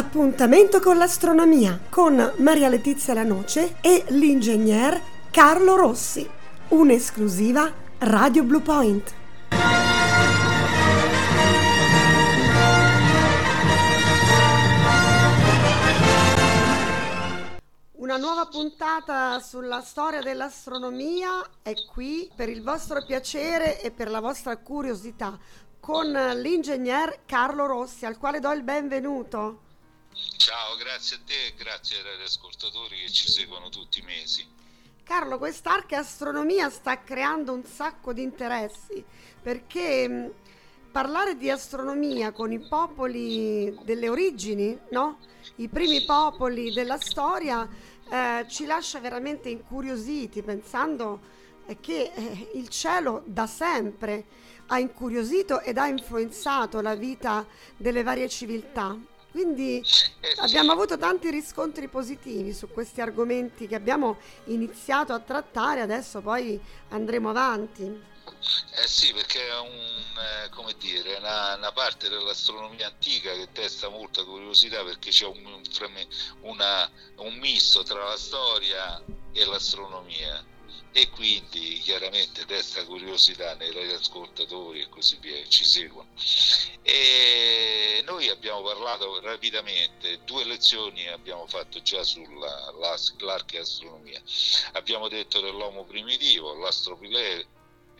Appuntamento con l'astronomia con Maria Letizia Lanoce e l'ingegner Carlo Rossi. Un'esclusiva Radio Blue Point. Una nuova puntata sulla storia dell'astronomia è qui per il vostro piacere e per la vostra curiosità con l'ingegner Carlo Rossi, al quale do il benvenuto. Ciao, grazie a te e grazie agli ascoltatori che ci seguono tutti i mesi. Carlo, quest'arche astronomia sta creando un sacco di interessi perché parlare di astronomia con i popoli delle origini, no? I primi popoli della storia eh, ci lascia veramente incuriositi pensando eh, che eh, il cielo da sempre ha incuriosito ed ha influenzato la vita delle varie civiltà. Quindi abbiamo avuto tanti riscontri positivi su questi argomenti che abbiamo iniziato a trattare, adesso poi andremo avanti. Eh sì, perché è un, eh, dire, una, una, parte dell'astronomia antica che testa molta curiosità perché c'è un, una, un misto tra la storia e l'astronomia e quindi chiaramente desta curiosità nei ascoltatori e così via che ci seguono. E noi abbiamo parlato rapidamente, due lezioni abbiamo fatto già sull'archeastronomia. Abbiamo detto dell'uomo primitivo, l'astropileo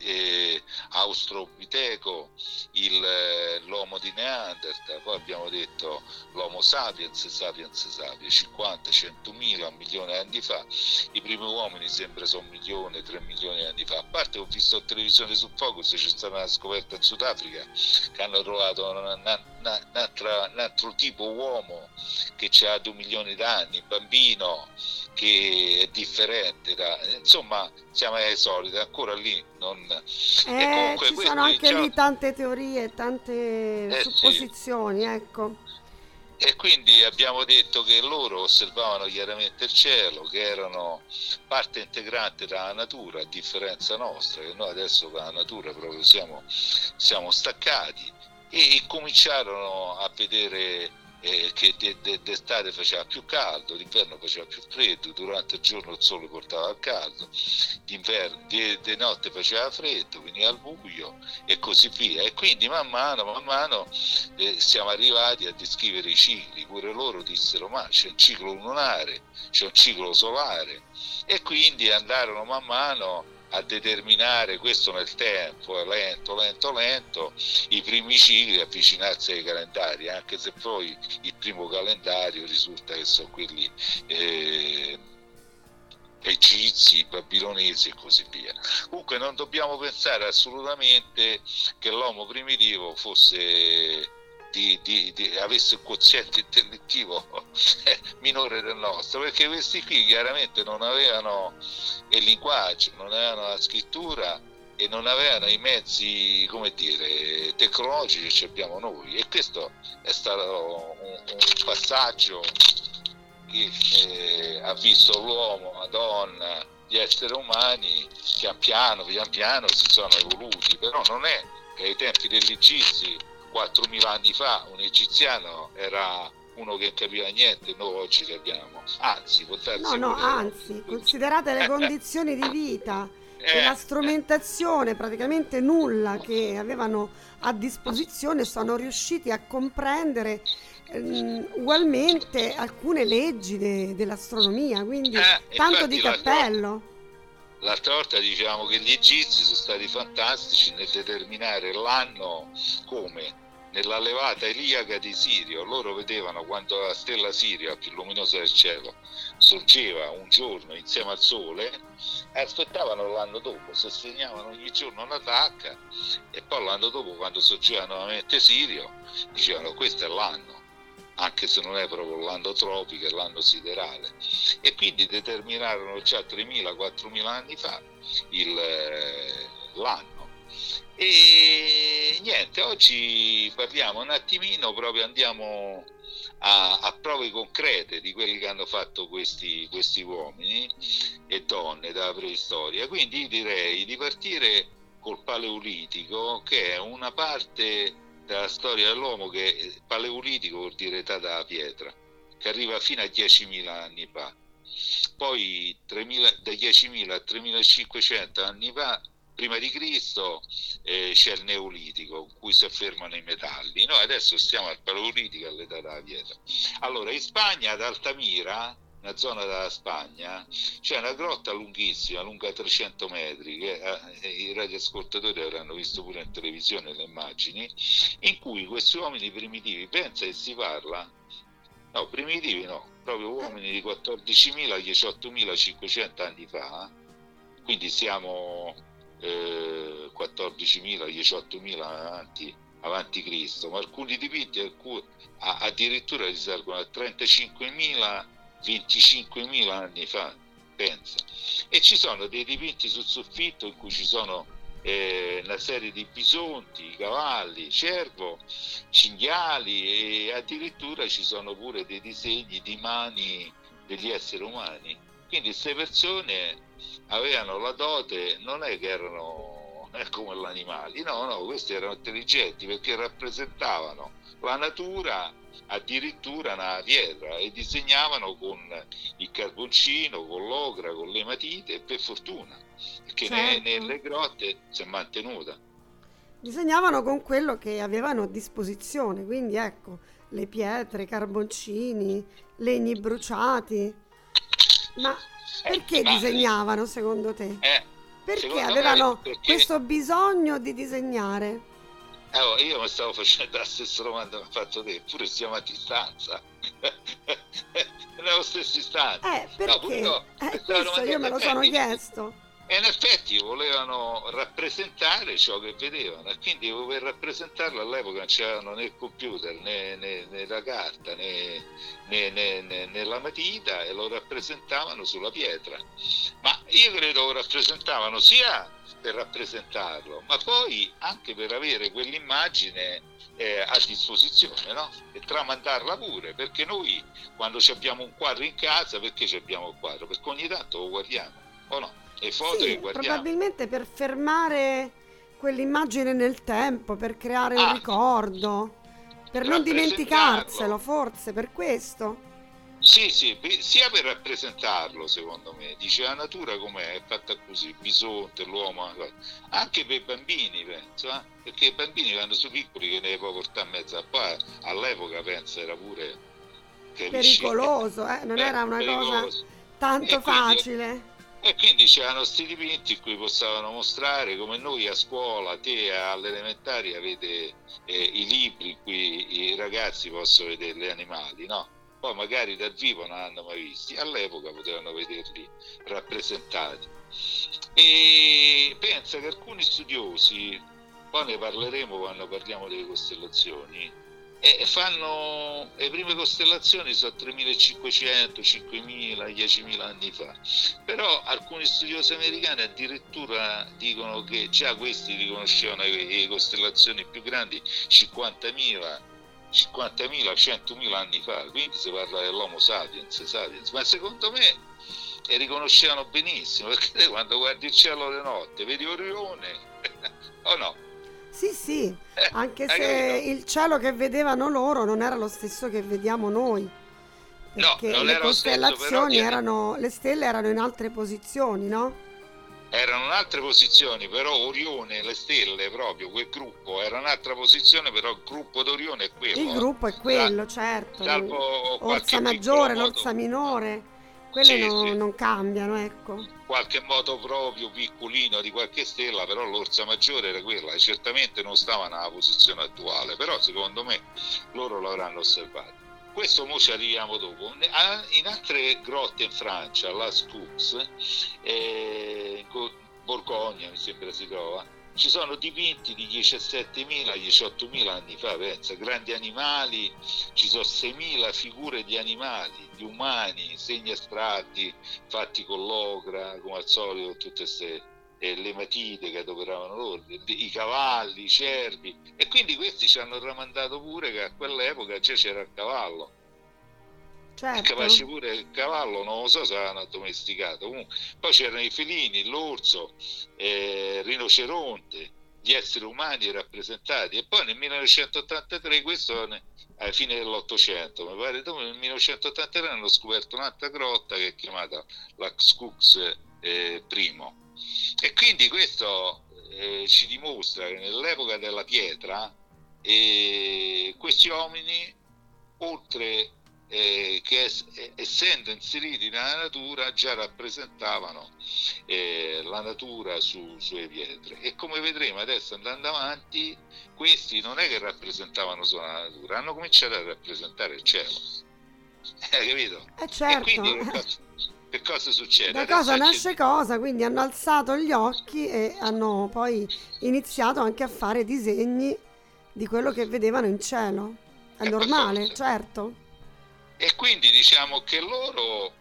eh, Austrobiteco, il, eh, l'uomo di Neanderthal, poi abbiamo detto l'Homo sapiens, sapiens sapiens, 50, 100 mila, un milione di anni fa, i primi uomini sembra sono un milione, tre milioni di anni fa, a parte ho visto in televisione su Focus, c'è stata una scoperta in Sudafrica che hanno trovato un altro tipo uomo che ha due milioni d'anni, bambino che è differente, da, insomma siamo ai soliti, ancora lì non... Eh, ci sono anche diciamo... lì tante teorie, tante eh, supposizioni, sì. ecco. E quindi abbiamo detto che loro osservavano chiaramente il cielo, che erano parte integrante della natura, a differenza nostra, che noi adesso dalla natura proprio siamo, siamo staccati e cominciarono a vedere eh, che d'estate faceva più caldo, d'inverno faceva più freddo, durante il giorno il sole portava al caldo, di, notte faceva freddo, veniva al buio e così via. E quindi man mano, man mano eh, siamo arrivati a descrivere i cicli, pure loro dissero ma c'è un ciclo lunare, c'è un ciclo solare e quindi andarono man mano a determinare questo nel tempo, lento, lento, lento, i primi cicli avvicinarsi ai calendari, anche se poi il primo calendario risulta che sono quelli eh, egizi, babilonesi e così via. Comunque non dobbiamo pensare assolutamente che l'uomo primitivo fosse di, di, di, avesse un quoziente intellettivo minore del nostro, perché questi qui chiaramente non avevano il linguaggio, non avevano la scrittura e non avevano i mezzi, dire, tecnologici che abbiamo noi. E questo è stato un, un passaggio che eh, ha visto l'uomo, la donna, gli esseri umani pian piano, pian piano si sono evoluti, però non è che ai tempi degli egizi 4.000 anni fa un egiziano era uno che capiva niente, noi oggi capiamo. Anzi, No, no, anzi, considerate le condizioni di vita e eh, la strumentazione praticamente nulla che avevano a disposizione sono riusciti a comprendere ehm, ugualmente alcune leggi de- dell'astronomia, quindi eh, tanto di cappello. L'altra volta dicevamo che gli egizi sono stati fantastici nel determinare l'anno come nella levata iliaca di Sirio. Loro vedevano quando la stella Siria, più luminosa del cielo, sorgeva un giorno insieme al sole e aspettavano l'anno dopo, si segnavano ogni giorno una tacca e poi l'anno dopo quando sorgeva nuovamente Sirio dicevano questo è l'anno anche se non è proprio l'anno tropico, è l'anno siderale. E quindi determinarono già 3.000-4.000 anni fa il, eh, l'anno. E niente, oggi parliamo un attimino, proprio andiamo a, a, prove concrete di quelli che hanno fatto questi, questi uomini e donne dalla preistoria. Quindi direi di partire col Paleolitico, che è una parte della storia dell'uomo che paleolitico vuol dire età della pietra, che arriva fino a 10.000 anni fa. Poi 3.000, da 10.000 a 3.500 anni fa prima di Cristo eh, c'è il Neolitico, in cui si affermano i metalli. Noi adesso stiamo al Paleolitico, all'età della pietra. Allora, in Spagna, ad Altamira, una zona della Spagna, c'è una grotta lunghissima, lunga 300 metri, che eh, i radioascoltatori avranno visto pure in televisione le immagini, in cui questi uomini primitivi, pensa che si parla, no, primitivi no, proprio uomini di 14.000-18.500 anni fa, quindi siamo eh, 14.000, 18.000 avanti, avanti Cristo, ma alcuni dipinti alcuni, addirittura risalgono a 35.000, 25.000 anni fa, pensa. E ci sono dei dipinti sul soffitto in cui ci sono eh, una serie di bisonti, cavalli, cervo, cinghiali e addirittura ci sono pure dei disegni di mani degli esseri umani. Quindi queste persone avevano la dote, non è che erano come gli animali, no, no, questi erano intelligenti perché rappresentavano la natura addirittura una pietra e disegnavano con il carboncino, con l'ogra, con le matite per fortuna, perché certo. nelle grotte si è mantenuta. Disegnavano con quello che avevano a disposizione, quindi ecco, le pietre, i carboncini, legni bruciati. Ma perché eh, disegnavano secondo te? Eh, perché secondo avevano perché... questo bisogno di disegnare? Eh, io mi stavo facendo la stessa domanda che mi ha fatto te, eppure stiamo a distanza. Nello stesso istante. Eh, perché? No, eh, questo io me lo sono chiesto. E in effetti volevano rappresentare ciò che vedevano e quindi per rappresentarlo all'epoca non c'erano né il computer né, né, né la carta né, né, la matita e lo rappresentavano sulla pietra. Ma io credo lo rappresentavano sia per rappresentarlo, ma poi anche per avere quell'immagine eh, a disposizione no? e tramandarla pure, perché noi quando abbiamo un quadro in casa, perché abbiamo il quadro? Perché ogni tanto lo guardiamo, o no? E foto sì, che guardiamo. Probabilmente per fermare quell'immagine nel tempo, per creare ah, un ricordo, per non dimenticarselo, forse per questo. Sì, sì, sia per rappresentarlo secondo me, dice la natura com'è, è fatta così, bisonte, l'uomo, anche per i bambini penso, eh? perché i bambini quando sono piccoli che ne può portare a mezzo, poi all'epoca penso era pure... Pericoloso, eh? non eh, era una pericoloso. cosa tanto e facile. E quindi c'erano questi dipinti in cui possono mostrare come noi a scuola, te alle elementari avete eh, i libri in cui i ragazzi possono vedere gli animali, no? Poi magari dal vivo non hanno mai visti, all'epoca potevano vederli rappresentati. E pensa che alcuni studiosi, poi ne parleremo quando parliamo delle costellazioni, e fanno le prime costellazioni sono 3500, 5000, 10.000 anni fa. Però alcuni studiosi americani addirittura dicono che già questi riconoscevano le costellazioni più grandi 50.000 50.000, 100.000 anni fa, quindi si parla dell'Homo sapiens, sapiens. ma secondo me le riconoscevano benissimo, perché quando guardi il cielo di notte vedi Orione, o no? Sì, sì, eh, anche se il cielo che vedevano loro non era lo stesso che vediamo noi. Perché no, le costellazioni stesso, erano, le stelle erano in altre posizioni, no? Erano in altre posizioni, però Orione, le stelle proprio, quel gruppo era un'altra posizione, però il gruppo d'Orione è quello. Il gruppo è quello, da, certo. L'orsa maggiore, l'orsa minore quelle sì, non, sì. non, cambiano, ecco. Qualche moto proprio piccolino di qualche stella, però l'orsa maggiore era quella e certamente non stava nella posizione attuale, però secondo me loro l'avranno osservato. Questo mo ci arriviamo dopo. In altre grotte in Francia, la Scux, eh, Borgogna mi sembra si trova, ci sono dipinti di 17.000, 18.000 anni fa, pensa, grandi animali, ci sono 6.000 figure di animali, di umani, segni astratti fatti con l'ogra, come al solito, tutte queste eh, le matite che adoperavano loro, i cavalli, i cervi, e quindi questi ci hanno ramandato pure che a quell'epoca già c'era il cavallo certo. capace pure il cavallo, non lo so se l'hanno addomesticato. Comunque, poi c'erano i felini, l'orso, eh, il rinoceronte, gli esseri umani rappresentati e poi nel 1983 questo alla fine dell'Ottocento mi pare dopo nel 1983 hanno scoperto un'altra grotta che è chiamata la Skux eh, primo e quindi questo eh, ci dimostra che nell'epoca della pietra eh, questi uomini oltre eh, che es- essendo inseriti nella natura già rappresentavano eh, la natura su, sulle pietre e come vedremo adesso andando avanti questi non è che rappresentavano solo la natura hanno cominciato a rappresentare il cielo hai capito? Eh certo. e quindi che cosa, che cosa succede? Da cosa nasce cosa, quindi hanno alzato gli occhi e hanno poi iniziato anche a fare disegni di quello che vedevano in cielo. È normale, certo. E quindi diciamo che loro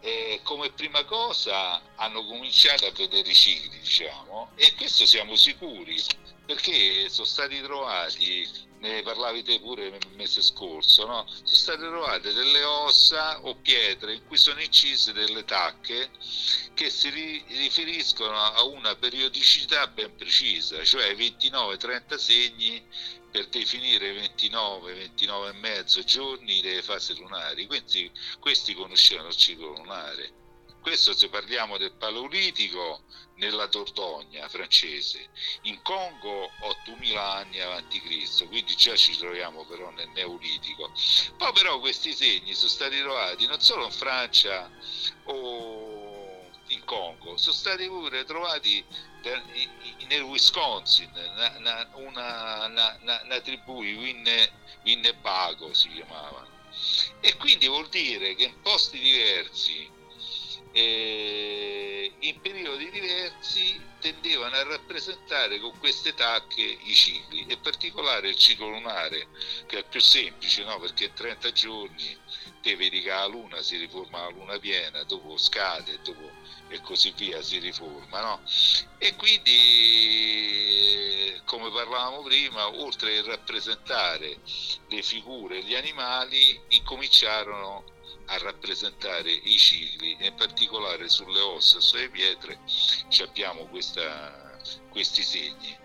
eh, come prima cosa hanno cominciato a vedere i cicli, diciamo, e questo siamo sicuri, perché sono stati trovati, ne parlavi te pure il mese scorso, no? sono state trovate delle ossa o pietre in cui sono incise delle tacche che si ri- riferiscono a una periodicità ben precisa, cioè 29-30 segni per definire 29, 29 e mezzo giorni delle fasi lunari, quindi questi conoscevano il ciclo lunare. Questo se parliamo del Paleolitico nella Dordogne francese, in Congo 8000 anni avanti Cristo, quindi già ci troviamo però nel Neolitico. Poi però questi segni sono stati trovati non solo in Francia o in Congo, sono stati pure trovati nel Wisconsin, una, una, una, una tribù, Winnebago si chiamavano. E quindi vuol dire che in posti diversi, eh, in periodi diversi, tendevano a rappresentare con queste tacche i cicli, in particolare il ciclo lunare, che è più semplice, no? perché in 30 giorni te vedi che la luna si riforma la luna piena, dopo scade, dopo e così via si riforma. No? E quindi, come parlavamo prima, oltre a rappresentare le figure e gli animali, incominciarono a rappresentare i cicli, in particolare sulle ossa, sulle pietre, abbiamo questa, questi segni.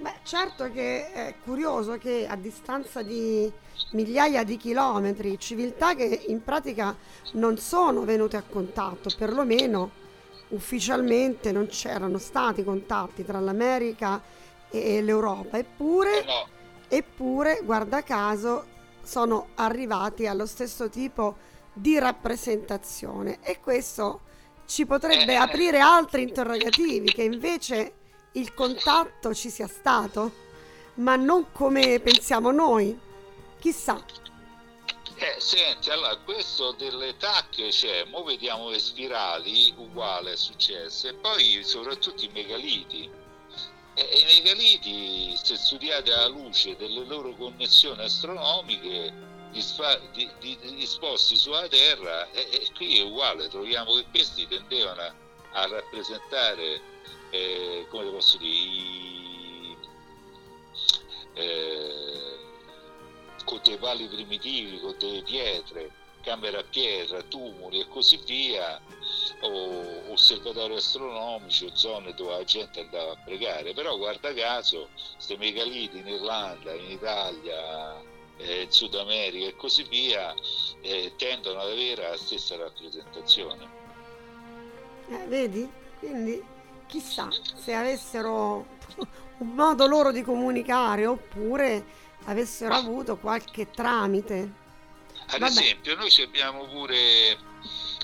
Beh, certo che è curioso che a distanza di migliaia di chilometri, civiltà che in pratica non sono venute a contatto, perlomeno ufficialmente non c'erano stati contatti tra l'America e l'Europa, eppure, no. eppure guarda caso, sono arrivati allo stesso tipo di rappresentazione e questo ci potrebbe eh. aprire altri interrogativi che invece il contatto ci sia stato, ma non come pensiamo noi. Chissà. Eh, senti, allora questo delle tacche c'è, mo vediamo le spirali, uguale è successo, e poi soprattutto i megaliti. E, i megaliti, se studiate alla luce delle loro connessioni astronomiche, disposti sulla Terra, e, e, qui è uguale, troviamo che questi tendevano a, a rappresentare eh, come posso dire, i, eh, con dei pali primitivi, con delle pietre, camere a pietra, tumuli e così via, o osservatori astronomici o zone dove la gente andava a pregare. Però guarda caso, queste megaliti in Irlanda, in Italia, eh, in Sud America e così via, eh, tendono ad avere la stessa rappresentazione. Eh, vedi? Quindi chissà se avessero un modo loro di comunicare oppure avessero avuto qualche tramite. Ad Vabbè. esempio, noi abbiamo pure,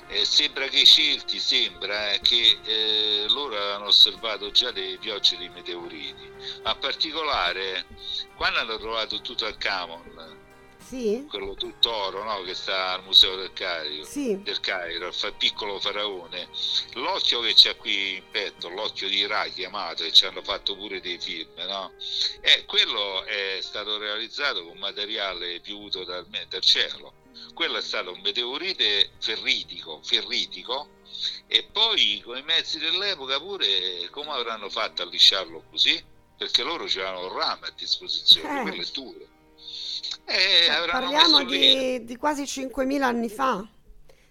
eh, sembra che i Celti, sembra eh, che eh, loro hanno osservato già delle piogge di meteoriti, ma in particolare quando hanno trovato tutto il Camon, sì. quello tutto oro no? che sta al Museo del Cairo, sì. del Cairo, il piccolo faraone, l'occhio che c'è qui in petto, l'occhio di Ra chiamato, e ci hanno fatto pure dei film, no? eh, quello è stato realizzato con materiale piovuto dal, dal cielo. Quello è stato un meteorite ferritico, ferritico e poi con i mezzi dell'epoca pure come avranno fatto a lisciarlo così? Perché loro c'erano il rame a disposizione, eh. quello è duro. Eh, cioè, parliamo di, di, quasi 5.000 anni fa.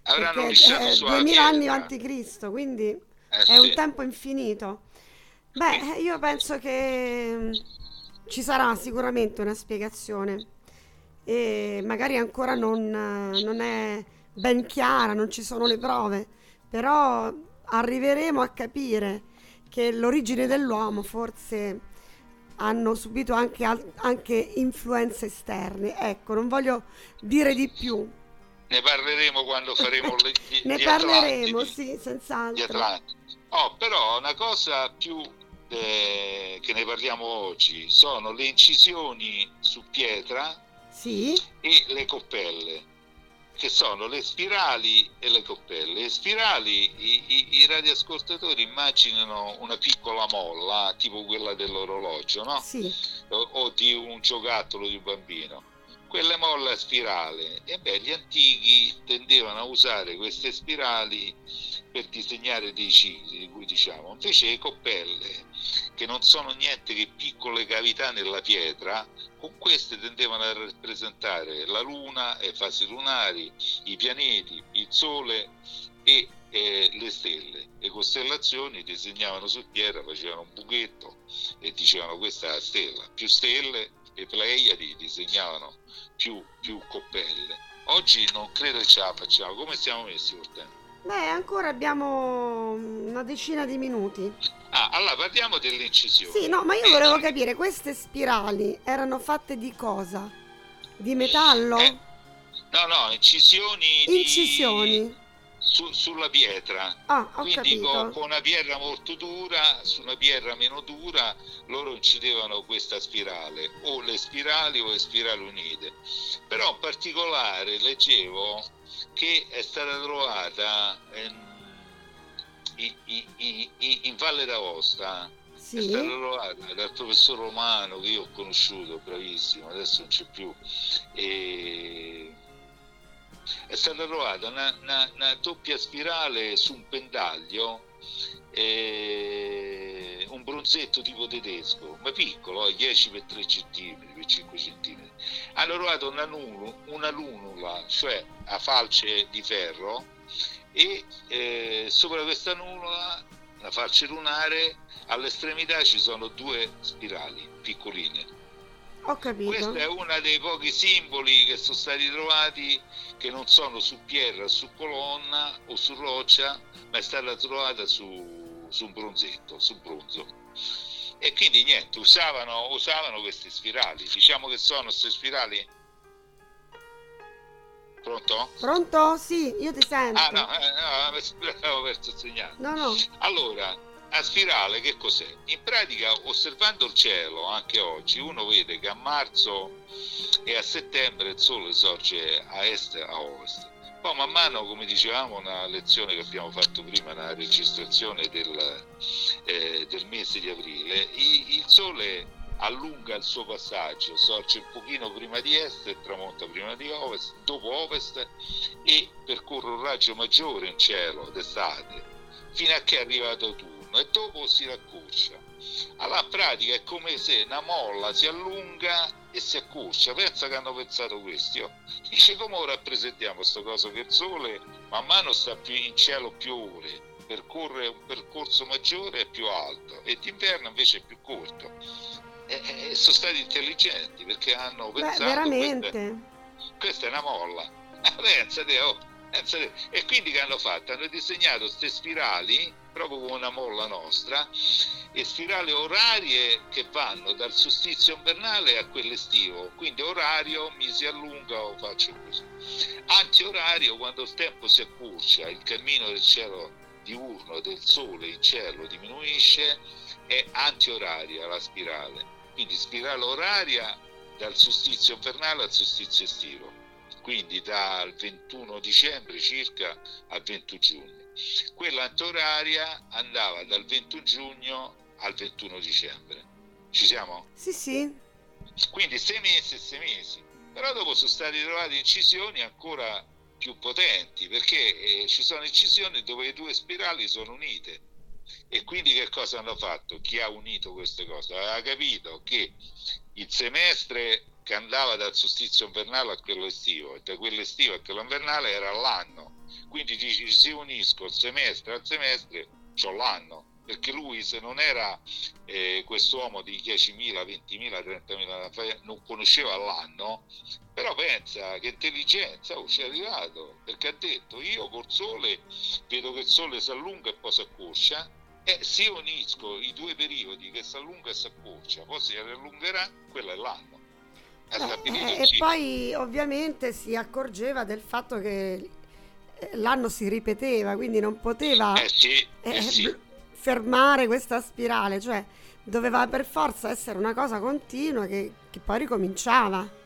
Avranno perché, è 2000 anni avanti Cristo, quindi eh, è sì. un tempo infinito. Beh, io penso che mm, ci sarà sicuramente una spiegazione e magari ancora non, non è ben chiara, non ci sono le prove, però arriveremo a capire che l'origine dell'uomo forse hanno subito anche, anche influenze esterne. Ecco, non voglio dire di più. Ne parleremo quando faremo le, gli, ne gli parleremo, sì, senz'altro. Oh, però una cosa più eh, che ne parliamo oggi sono le incisioni su pietra sì. e le coppelle che sono le spirali e le coppelle. Le spirali, i, i, i radioascoltatori immaginano una piccola molla, tipo quella dell'orologio, no? Sì. O, o, di un giocattolo di un bambino. Quelle molle a spirale. E beh, gli antichi tendevano a usare queste spirali per disegnare dei cicli, di cui diciamo. Invece le coppelle, che non sono niente che piccole cavità nella pietra, con queste tendevano a rappresentare la Luna, le fasi lunari, i pianeti, il Sole e eh, le stelle. Le costellazioni disegnavano su pietra, facevano un buchetto e dicevano questa è la stella. Più stelle, le Pleiadi disegnavano più, più coppelle. Oggi non credo che ce la facciamo. Come siamo messi per tempo? Beh, ancora abbiamo una decina di minuti. Ah, allora parliamo dell'incisione. Sì, no, ma io volevo capire, queste spirali erano fatte di cosa? Di metallo? Eh, no, no, incisioni. Incisioni. Di... Su, sulla pietra. Ah, Quindi con, con, una pietra molto dura, su una pietra meno dura, loro incidevano questa spirale, o le spirali o le spirali unite. Però in particolare leggevo che è stata trovata in, in, in, in Valle d'Aosta sì. è stata trovata dal professor Romano che io ho conosciuto, bravissimo, adesso non c'è più. E è stata trovata una, una, una doppia spirale su un pendaglio, eh, un bronzetto tipo tedesco, ma piccolo, 10 x 3 cm, per 5 cm. Hanno trovato una, nulu, una lunula, cioè a falce di ferro, e eh, sopra questa lunula, la falce lunare, all'estremità ci sono due spirali piccoline ho capito. Questo è uno dei pochi simboli che sono stati trovati che non sono su pietra, su colonna o su roccia, ma è stata trovata su, su un bronzetto, su bronzo. E quindi niente, usavano, usavano questi spirali. Diciamo che sono queste spirali Pronto? Pronto? Sì, io ti sento. Ah no, eh, no avevo perso il segnale. No, no. Allora, a spirale che cos'è? In pratica osservando il cielo anche oggi uno vede che a marzo e a settembre il sole sorge a est e a ovest. Poi man mano, come dicevamo, una lezione che abbiamo fatto prima nella registrazione del, eh, del mese di aprile, il, sole allunga il suo passaggio, sorge un pochino prima di est tramonta prima di ovest, dopo ovest e percorre un raggio maggiore in cielo d'estate fino a che è arrivato tu giorno e dopo si raccorcia. Alla pratica è come se una molla si allunga e si accorcia. Pensa che hanno pensato questi. Oh. Dice come rappresentiamo questo coso che il sole man mano sta più in cielo più ore, percorre un percorso maggiore e più alto e d'inverno invece è più corto. E, e sono stati intelligenti perché hanno pensato... Beh, veramente. Questa, questa è una molla. Pensate, oh. E quindi che hanno fatto? Hanno disegnato queste spirali proprio come una molla nostra, e spirali orarie che vanno dal solstizio invernale a quello estivo, quindi orario mi si allunga o faccio così. Antiorario quando il tempo si accorcia, il cammino del cielo diurno del sole in cielo diminuisce, è antioraria la spirale. Quindi spirale oraria dal solstizio invernale al solstizio estivo, quindi dal 21 dicembre circa al 20 giugno quella antoraria andava dal 21 giugno al 21 dicembre. Ci siamo? Sì, sì. Quindi sei mesi e sei mesi. Però dopo sono state trovate incisioni ancora più potenti perché eh, ci sono incisioni dove le due spirali sono unite. E quindi che cosa hanno fatto? Chi ha unito queste cose? Aveva capito che il semestre che andava dal solstizio invernale a quello estivo e da quello estivo a quello invernale era l'anno quindi dici si unisco semestre al semestre, c'ho l'anno. Perché lui se non era eh, quest'uomo di 10.000, 20.000, 30.000 non conosceva l'anno, però pensa che intelligenza, oh, ci è arrivato, perché ha detto io col sole vedo che il sole si allunga e poi si accorcia, e se unisco i due periodi che si allunga e si accorcia, poi si allungherà, quello è l'anno. Eh, e poi ovviamente si accorgeva del fatto che l'anno si ripeteva, quindi non poteva eh sì, eh, sì. fermare questa spirale, cioè doveva per forza essere una cosa continua che, che poi ricominciava.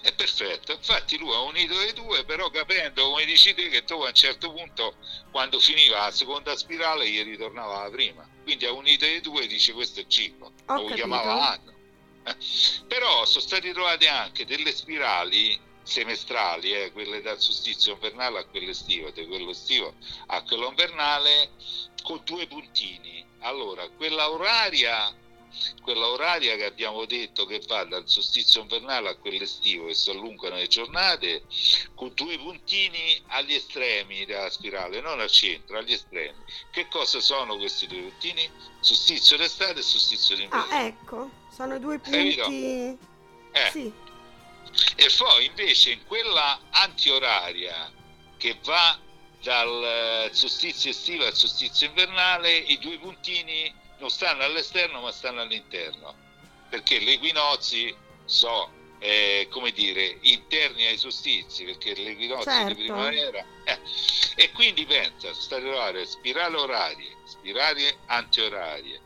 È perfetto, infatti lui ha unito le due, però capendo, come dici te, che tu a un certo punto, quando finiva la seconda spirale, gli ritornava la prima. Quindi ha unito le due e dice questo è ciclo, Ho lo capito. chiamava anno. Però sono state trovate anche delle spirali semestrali, eh, quelle dal solstizio invernale a quello estivo, da quello estivo a quello invernale, con due puntini. Allora, quella oraria, quella oraria che abbiamo detto che va dal solstizio invernale a quello estivo e si allungano le giornate, con due puntini agli estremi della spirale, non al centro, agli estremi. Che cosa sono questi due puntini? Solstizio d'estate e solstizio d'inverno. Ah, ecco, sono due punti... Eh. Sì. E poi invece in quella antioraria che va dal eh, solstizio estivo al solstizio invernale, i due puntini non stanno all'esterno ma stanno all'interno, perché gli equinozi sono, eh, come dire, interni ai solstizi, perché l'equinozio Certo. di primavera... eh, e quindi pensa, state orarie, spirali orarie, spirali antiorarie,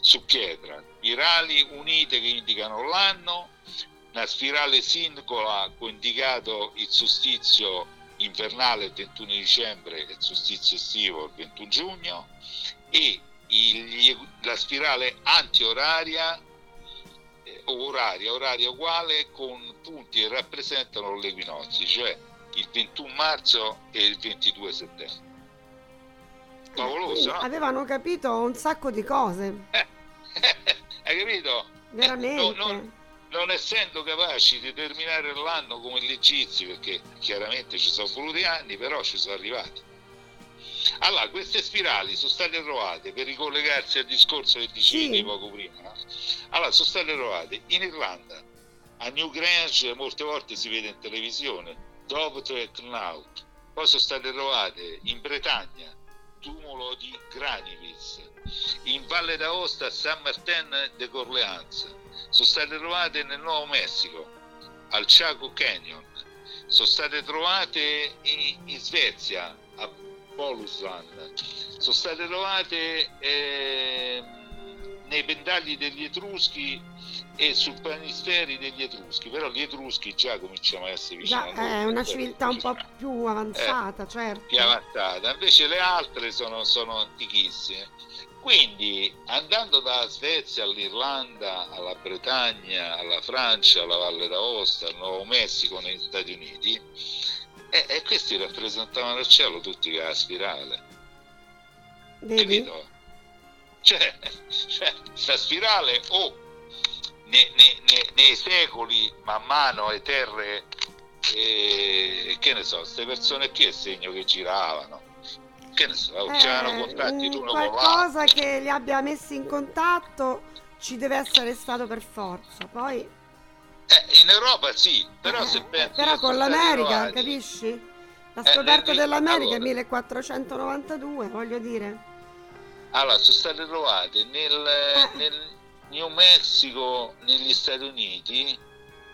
su pietra, spirali unite che indicano l'anno, una spirale singola con indicato il solstizio invernale il 21 dicembre e il solstizio estivo il 21 giugno e il- la spirale antioraria eh, o oraria, oraria uguale con punti che rappresentano l'equinozio, cioè il 21 marzo e il 22 settembre. Favoloso, no? avevano capito un sacco di cose, Hai capito? veramente. Eh, no, no, non essendo capaci di terminare l'anno come gli egizi, perché chiaramente ci sono voluti anni, però ci sono arrivati. Allora, queste spirali sono state trovate per ricollegarsi al discorso che dicevi Sì. poco prima. no? Allora, sono state trovate in Irlanda, a Newgrange, molte volte si vede in televisione, Dovtre Knaut. Poi sono state trovate in Bretagna, tumulo di Granivis, in Valle d'Aosta San Martin de Corleans, sono state trovate nel Nuovo Messico, al Chaco Canyon, sono state trovate in, in Svezia, a Bolusland, sono state trovate ehm, nei pendagli degli Etruschi e sul planisferi degli Etruschi, però gli Etruschi già cominciamo a essere vicini Già è una eh, civiltà un po' più avanzata, certo. più avanzata, invece le altre sono, sono antichissime. Quindi andando dalla Svezia all'Irlanda, alla Bretagna, alla Francia, alla Valle d'Aosta, al Nuovo Messico, negli Stati Uniti, e, e questi rappresentavano al cielo tutti la spirale, Vedi? capito? Cioè, cioè, sta spirale o ne- ne- ne- nei secoli, man mano, le terre, eh, che ne so, queste persone qui è segno che giravano. Che ne so, c'erano Eh, contatti mm, l'uno con l'altro. qualcosa che li abbia messi in contatto ci deve essere stato per forza. Poi, Eh, in Europa sì, però se eh, pensi però con l'America, trovati- capisci? La Eh, scoperta le- dell'America è allora. 1492, voglio dire. Allora, sono state trovate nel, Eh. nel New Mexico, negli Stati Uniti,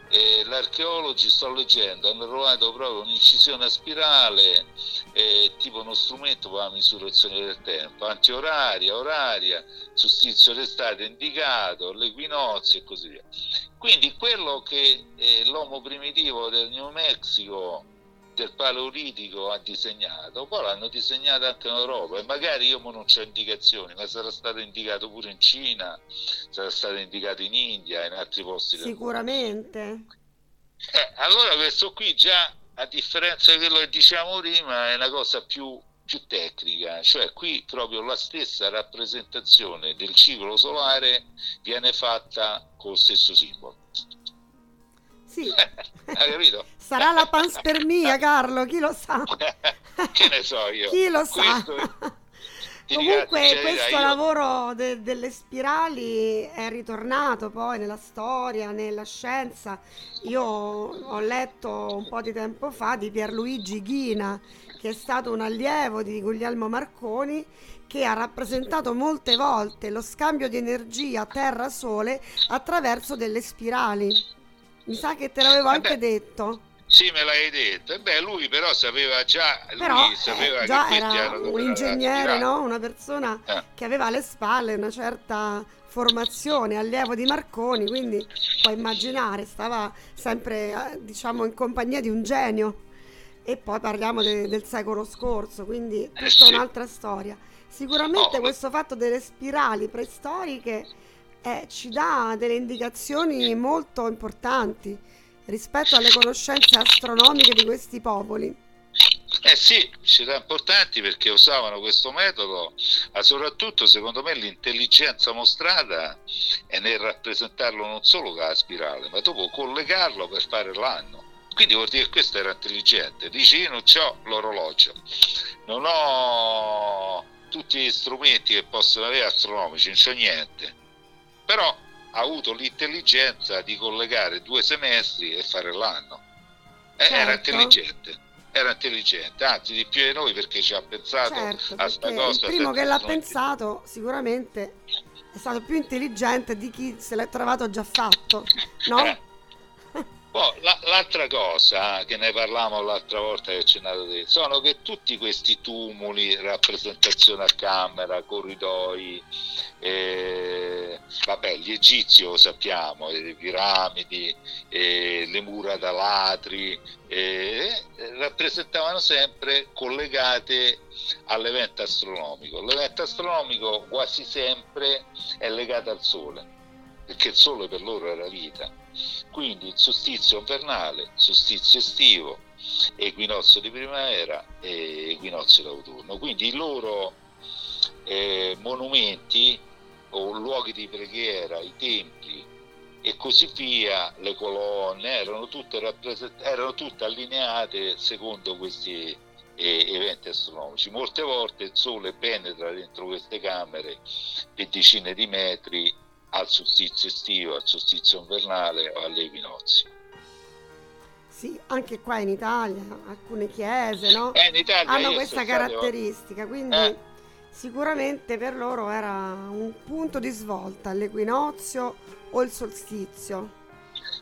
eh, l'archeologi, sto leggendo, hanno trovato proprio un'incisione a spirale, eh, tipo uno strumento per la misurazione del tempo, antioraria, oraria, solstizio d'estate indicato, l'equinozio e così via. Quindi quello che eh, l'uomo primitivo del New Mexico del Paleolitico ha disegnato, poi l'hanno disegnato anche in Europa e magari io mo non c'ho indicazioni, ma sarà stato indicato pure in Cina, sarà stato indicato in India e in altri posti. Sicuramente. Eh, allora questo qui già, a differenza di quello che diciamo prima, è una cosa più, più tecnica, cioè qui proprio la stessa rappresentazione del ciclo solare viene fatta con lo stesso simbolo. Sì. Hai capito? Sarà la panspermia, Carlo, chi lo sa? che ne so io. Chi lo sa? Questo è- Comunque cioè, questo io... lavoro de- delle spirali è ritornato poi nella storia, nella scienza. Io ho letto un po' di tempo fa di Pierluigi Ghina, che è stato un allievo di Guglielmo Marconi, che ha rappresentato molte volte lo scambio di energia Terra-Sole attraverso delle spirali. Mi sa che te l'avevo eh anche detto. Sì, me l'hai detto. beh, lui però sapeva già, però, lui sapeva eh, già era un ingegnere, no? una persona eh. che aveva alle spalle una certa formazione, allievo di Marconi, quindi puoi immaginare, stava sempre eh, diciamo in compagnia di un genio. E poi parliamo de- del secolo scorso, quindi eh, tutta eh sì. un'altra storia. Sicuramente oh. questo fatto delle spirali preistoriche eh, ci dà delle indicazioni molto importanti rispetto alle conoscenze astronomiche di questi popoli. Eh sì, città importanti perché usavano questo metodo, ma soprattutto secondo me l'intelligenza mostrata è nel rappresentarlo non solo con la spirale, ma dopo collegarlo per fare l'anno. Quindi vuol dire che questo era intelligente. Dici io non ho l'orologio, non ho tutti gli strumenti che possono avere astronomici, non c'è niente. Però ha avuto l'intelligenza di collegare due semestri e fare l'anno. Eh, certo. Era intelligente, era intelligente, anzi di più di noi perché ci ha pensato certo, a sta cosa. Il primo che l'ha pensato sicuramente è stato più intelligente di chi se l'è trovato già fatto, no? Eh. Poi, la, l'altra cosa che ne parlavamo l'altra volta che ci andato detto sono che tutti questi tumuli, rappresentazione a camera, corridoi, eh, vabbè, gli egizi lo sappiamo, le piramidi, eh, le mura da latri, eh, rappresentavano sempre collegate all'evento astronomico. L'evento astronomico quasi sempre è legato al Sole, perché il Sole per loro era vita quindi il invernale, solstizio estivo, equinozio di primavera e equinozio d'autunno. Quindi i loro eh, monumenti o luoghi di preghiera, i templi e così via, le colonne erano tutte, rappresent- erano tutte allineate secondo questi eh, eventi astronomici. Molte volte il Sole penetra dentro queste camere per decine di metri al solstizio estivo, al solstizio invernale o alle equinozi. Sì, anche qua in Italia alcune chiese no? eh, hanno questa caratteristica, stato... quindi eh. sicuramente per loro era un punto di svolta l'equinozio o il solstizio.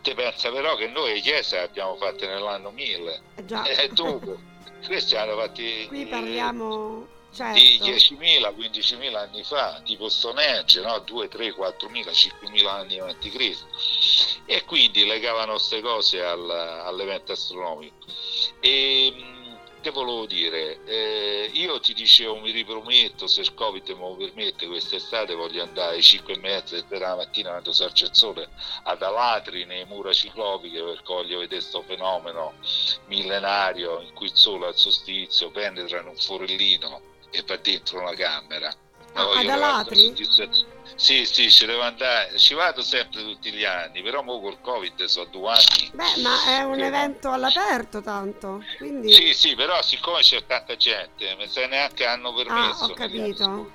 Ti pensa però che noi chiese le abbiamo fatte nell'anno 1000 eh già. e eh, dopo questi hanno fatti qui parliamo certo. di 10.000, 15.000 anni fa, tipo Stonehenge, no? 2, 3, 4.000, 5.000 anni avanti Cristo. E quindi legavano queste cose al, all'evento astronomico. E che volevo dire? Eh, io ti dicevo, mi riprometto, se il Covid me lo permette, quest'estate voglio andare alle 5 e mezza della mattina quando sorge il sole ad Alatri, nei mura ciclopiche, per voglio vedere questo fenomeno millenario in cui il sole al solstizio penetra in un forellino e va dentro una camera. No, ah, ad Alatri? Sì, sì, ci devo andare, ci vado sempre tutti gli anni, però mo col Covid sono due anni. Beh, ma è un evento all'aperto tanto, quindi... Sì, sì, però siccome c'è tanta gente, sa neanche hanno permesso. Ah, ho capito.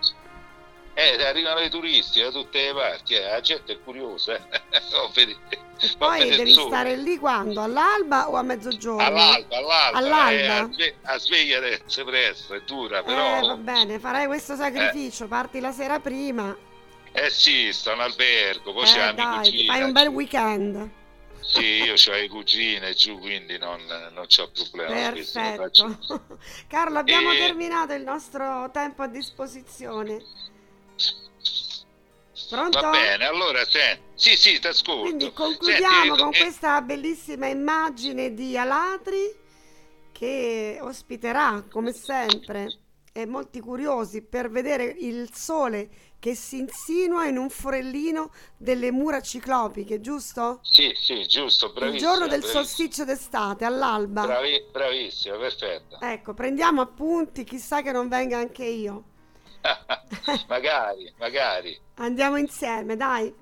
Eh, arrivano i turisti da tutte le parti, eh, la gente è curiosa. Eh. Poi devi stare lì quando? All'alba o a mezzogiorno? All'alba, all'alba. all'alba. Eh, a, sveglia adesso presto, è dura, però... Eh, va bene, farai questo sacrificio, eh. parti la sera prima. Eh sì, sto in albergo, poi eh, c'è la cugina. Fai un bel weekend. Sì, io ho le cugine giù, quindi non, non c'ho problema. Perfetto. Carlo, abbiamo e... terminato il nostro tempo a disposizione. Pronto? Va bene, allora se... sì, sì, ti ascolto. Quindi concludiamo Senti, con eh... questa bellissima immagine di Alatri che ospiterà, come sempre, e molti curiosi per vedere il sole che si insinua in un forellino delle mura ciclopiche, giusto? Sì, sì, giusto, bravissimo. Il giorno del solstizio d'estate, all'alba. Bravi, bravissimo, perfetto. Ecco, prendiamo appunti, chissà che non venga anche io. magari, magari. Andiamo insieme, dai.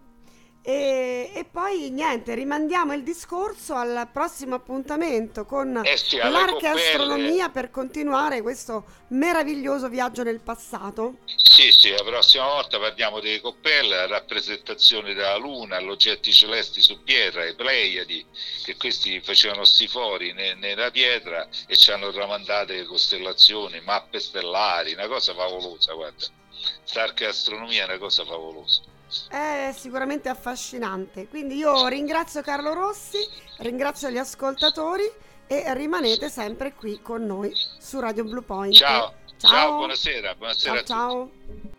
E, e, poi niente, rimandiamo il discorso al prossimo appuntamento con eh sì, l'Arche Astronomia per continuare questo meraviglioso viaggio nel passato. Sì, sì, la prossima volta parliamo delle coppelle, la rappresentazione della Luna, gli oggetti celesti su pietra, i Pleiadi, che questi facevano sti fori ne, nella pietra e ci hanno tramandato le costellazioni, mappe stellari, una cosa favolosa, guarda. Starche Astronomia è una cosa favolosa. È sicuramente affascinante. Quindi io ringrazio Carlo Rossi, ringrazio gli ascoltatori e rimanete sempre qui con noi su Radio Blue Point. Ciao, ciao, ciao buonasera, buonasera ciao, ciao.